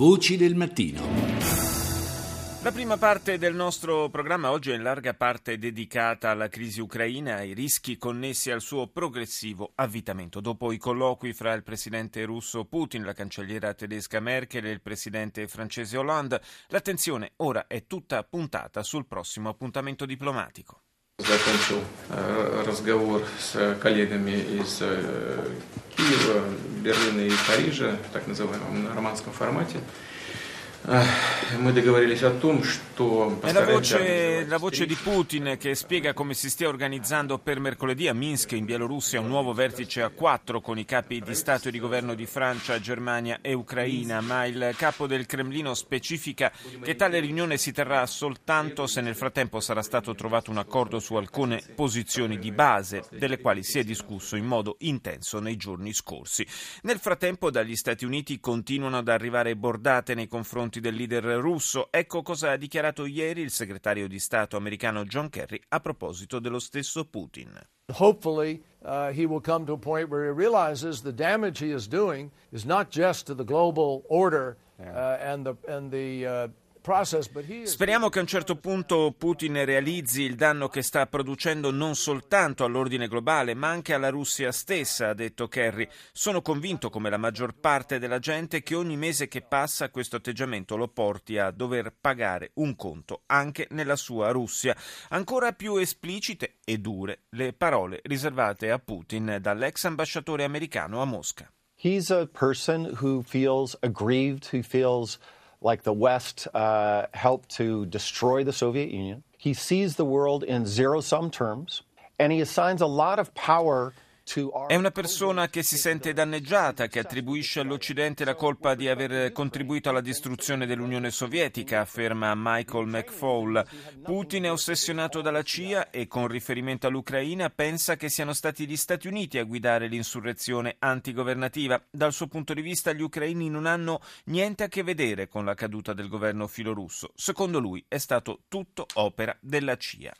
Voci del mattino. La prima parte del nostro programma oggi è in larga parte dedicata alla crisi ucraina e ai rischi connessi al suo progressivo avvitamento. Dopo i colloqui fra il presidente russo Putin, la cancelliera tedesca Merkel e il presidente francese Hollande, l'attenzione ora è tutta puntata sul prossimo appuntamento diplomatico. Закончил разговор с коллегами из Киева, Берлина и Парижа, так называемом нормандском формате. È la voce, la voce, di Putin che spiega come si stia organizzando per mercoledì a Minsk in Bielorussia un nuovo vertice a quattro con i capi di Stato e di governo di Francia, Germania e Ucraina, ma il capo del Cremlino specifica che tale riunione si terrà soltanto se nel frattempo sarà stato trovato un accordo su alcune posizioni di base, delle quali si è discusso in modo intenso nei giorni scorsi. Nel frattempo dagli Stati Uniti continuano ad arrivare bordate nei confronti confronti del leader russo. Ecco cosa ha dichiarato ieri il segretario di Stato americano John Kerry a proposito dello stesso Putin. Hopefully uh, he will come to a point where he realizes the damage he is doing is not just to the global order uh, and the and the uh, Speriamo che a un certo punto Putin realizzi il danno che sta producendo non soltanto all'ordine globale, ma anche alla Russia stessa, ha detto Kerry. Sono convinto, come la maggior parte della gente, che ogni mese che passa questo atteggiamento lo porti a dover pagare un conto anche nella sua Russia. Ancora più esplicite e dure le parole riservate a Putin dall'ex ambasciatore americano a Mosca. He's a person who feels aggrieved, who feels like the West uh, helped to destroy the Soviet Union. He sees the world in zero sum terms, and he assigns a lot of power È una persona che si sente danneggiata, che attribuisce all'Occidente la colpa di aver contribuito alla distruzione dell'Unione Sovietica, afferma Michael McFaul. Putin è ossessionato dalla CIA e con riferimento all'Ucraina pensa che siano stati gli Stati Uniti a guidare l'insurrezione antigovernativa. Dal suo punto di vista gli ucraini non hanno niente a che vedere con la caduta del governo filorusso. Secondo lui è stato tutto opera della CIA.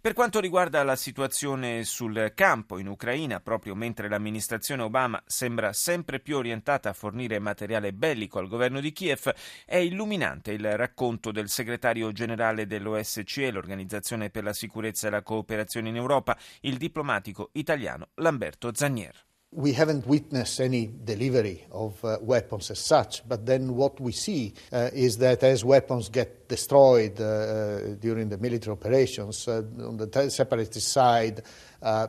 Per quanto riguarda la situazione sul campo in Ucraina, proprio mentre l'amministrazione Obama sembra sempre più orientata a fornire materiale bellico al governo di Kiev, è illuminante il racconto del segretario generale dell'OSCE, l'Organizzazione per la sicurezza e la cooperazione in Europa, il diplomatico italiano Lamberto Zanier. We haven't witnessed any delivery of uh, weapons as such, but then what we see uh, is that as weapons get destroyed uh, uh during the military operations, uh, on the separatist side, uh,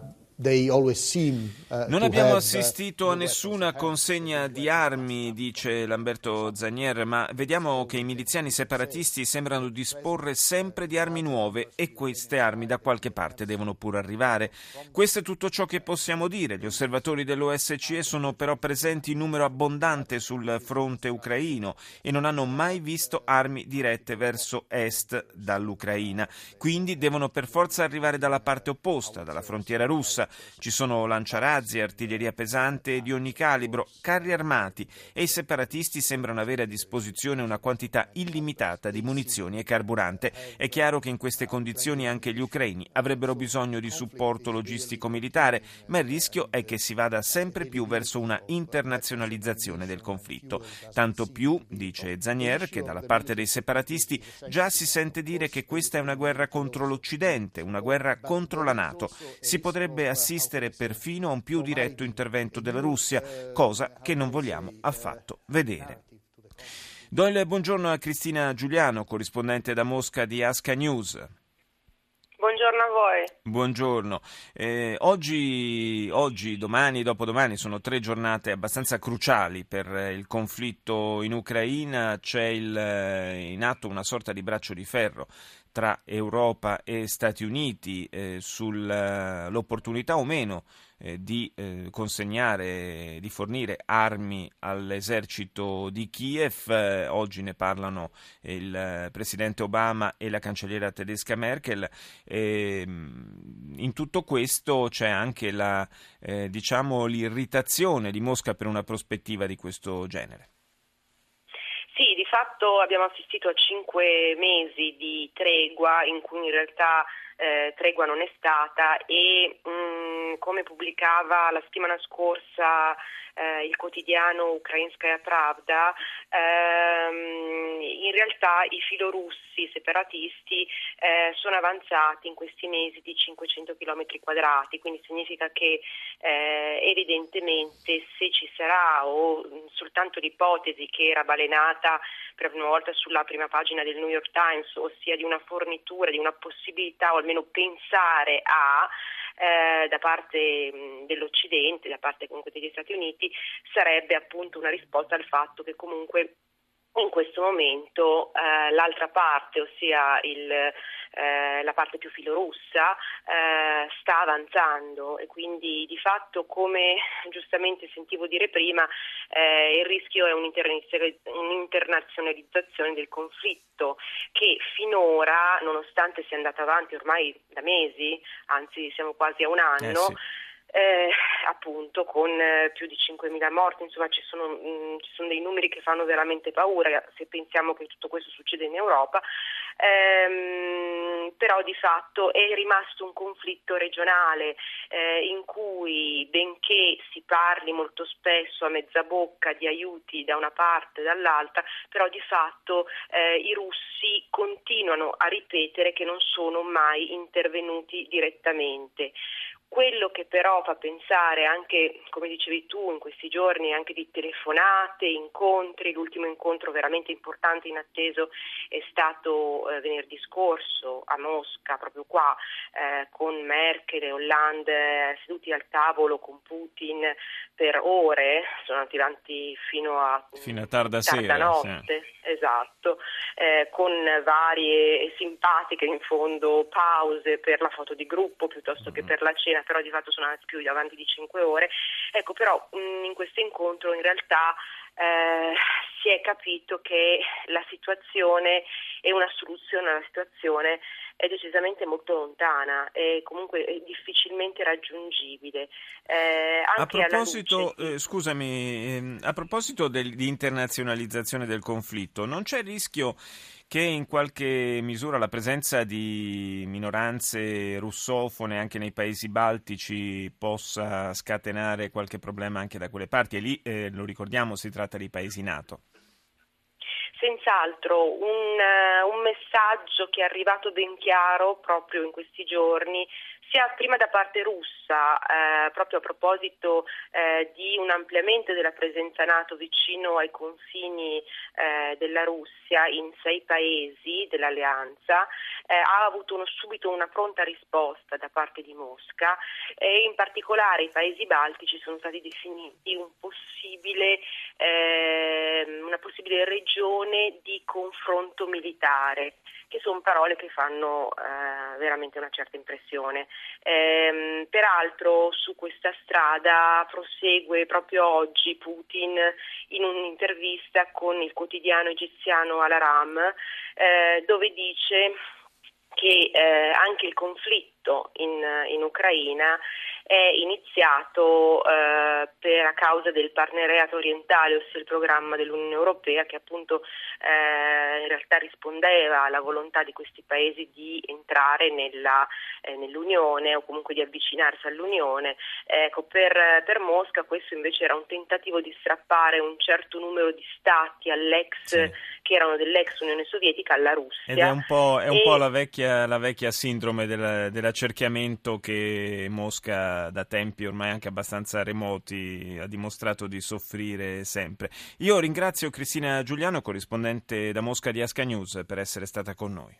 non abbiamo uh, assistito a nessuna consegna di armi, dice Lamberto Zanier, ma vediamo che i miliziani separatisti sembrano disporre sempre di armi nuove e queste armi da qualche parte devono pure arrivare. Questo è tutto ciò che possiamo dire. Gli osservatori dell'OSCE sono però presenti in numero abbondante sul fronte ucraino e non hanno mai visto armi dirette verso est dall'Ucraina. Quindi devono per forza arrivare dalla parte opposta, dalla frontiera russa. Ci sono lanciarazzi, artiglieria pesante di ogni calibro, carri armati e i separatisti sembrano avere a disposizione una quantità illimitata di munizioni e carburante. È chiaro che in queste condizioni anche gli ucraini avrebbero bisogno di supporto logistico militare, ma il rischio è che si vada sempre più verso una internazionalizzazione del conflitto. Tanto più, dice Zanier, che dalla parte dei separatisti già si sente dire che questa è una guerra contro l'Occidente, una guerra contro la Nato. Si potrebbe assistere perfino a un più diretto intervento della Russia, cosa che non vogliamo affatto vedere. Do il buongiorno a Cristina Giuliano, corrispondente da Mosca di Asca News. Buongiorno. Eh, oggi, oggi, domani, dopodomani sono tre giornate abbastanza cruciali per il conflitto in Ucraina. C'è il, eh, in atto una sorta di braccio di ferro tra Europa e Stati Uniti eh, sull'opportunità o meno eh, di eh, consegnare, di fornire armi all'esercito di Kiev. Eh, oggi ne parlano il presidente Obama e la cancelliera tedesca Merkel. Ehm, in tutto questo c'è anche la, eh, diciamo, l'irritazione di Mosca per una prospettiva di questo genere. Sì, di fatto abbiamo assistito a cinque mesi di tregua in cui in realtà eh, tregua non è stata e mh, mm, come pubblicava la settimana scorsa eh, il quotidiano Ukrainskaya Pravda, ehm, realtà i filorussi separatisti eh, sono avanzati in questi mesi di 500 km quadrati, quindi significa che eh, evidentemente se ci sarà o soltanto l'ipotesi che era balenata per una volta sulla prima pagina del New York Times, ossia di una fornitura, di una possibilità o almeno pensare a eh, da parte mh, dell'Occidente, da parte comunque degli Stati Uniti, sarebbe appunto una risposta al fatto che comunque in questo momento eh, l'altra parte, ossia il, eh, la parte più filorussa, eh, sta avanzando e quindi di fatto, come giustamente sentivo dire prima, eh, il rischio è un'internazionalizzazione del conflitto che finora, nonostante sia andata avanti ormai da mesi, anzi siamo quasi a un anno, eh sì eh, appunto con eh, più di 5.000 morti, insomma ci sono, mh, mm, ci sono, dei numeri che fanno veramente paura se pensiamo che tutto questo succede in Europa, ehm, però di fatto è rimasto un conflitto regionale eh, in cui benché si parli molto spesso a mezza bocca di aiuti da una parte e dall'altra, però di fatto eh, i russi continuano a ripetere che non sono mai intervenuti direttamente. Quello che però fa pensare anche, come dicevi tu, in questi giorni anche di telefonate, incontri, l'ultimo incontro veramente importante in atteso è stato eh, venerdì scorso a Mosca, proprio qua, eh, con Merkel e Hollande seduti al tavolo con Putin per ore, sono andati avanti fino a, fino a tarda, tarda sera, notte, sì. esatto, eh, con varie e simpatiche in fondo pause per la foto di gruppo piuttosto mm. che per la cena però di fatto sono andati più avanti di 5 ore. Ecco, però mh, in questo incontro in realtà eh, si è capito che la situazione e una soluzione alla situazione è decisamente molto lontana e comunque è difficilmente raggiungibile. Eh, a proposito, luce... eh, scusami, ehm, a proposito del, di internazionalizzazione del conflitto, non c'è rischio che in qualche misura la presenza di minoranze russofone anche nei paesi baltici possa scatenare qualche problema anche da quelle parti e lì, eh, lo ricordiamo, si tratta di paesi NATO. Senz'altro un, un messaggio che è arrivato ben chiaro proprio in questi giorni sia prima da parte russa, eh, proprio a proposito eh, di un ampliamento della presenza NATO vicino ai confini eh, della Russia in sei paesi dell'alleanza, eh, ha avuto uno, subito una pronta risposta da parte di Mosca e in particolare i paesi baltici sono stati definiti un possibile, ehm, una possibile regione di confronto militare che sono parole che fanno eh, veramente una certa impressione. Ehm, peraltro su questa strada prosegue proprio oggi Putin in un'intervista con il quotidiano egiziano Al-Aram eh, dove dice che eh, anche il conflitto in, in Ucraina è iniziato eh, per a causa del partenariato orientale, ossia il programma dell'Unione Europea che appunto eh, in realtà rispondeva alla volontà di questi paesi di entrare nella, eh, nell'Unione o comunque di avvicinarsi all'Unione. Ecco, per, per, Mosca questo invece era un tentativo di strappare un certo numero di stati all'ex, sì. Che erano dell'ex Unione Sovietica alla Russia. Ed è un po', è un e... po la, vecchia, la, vecchia, sindrome del, dell'accerchiamento che Mosca da, tempi ormai anche abbastanza remoti ha dimostrato di soffrire sempre. Io ringrazio Cristina Giuliano, corrispondente da Mosca di Asca News, per essere stata con noi.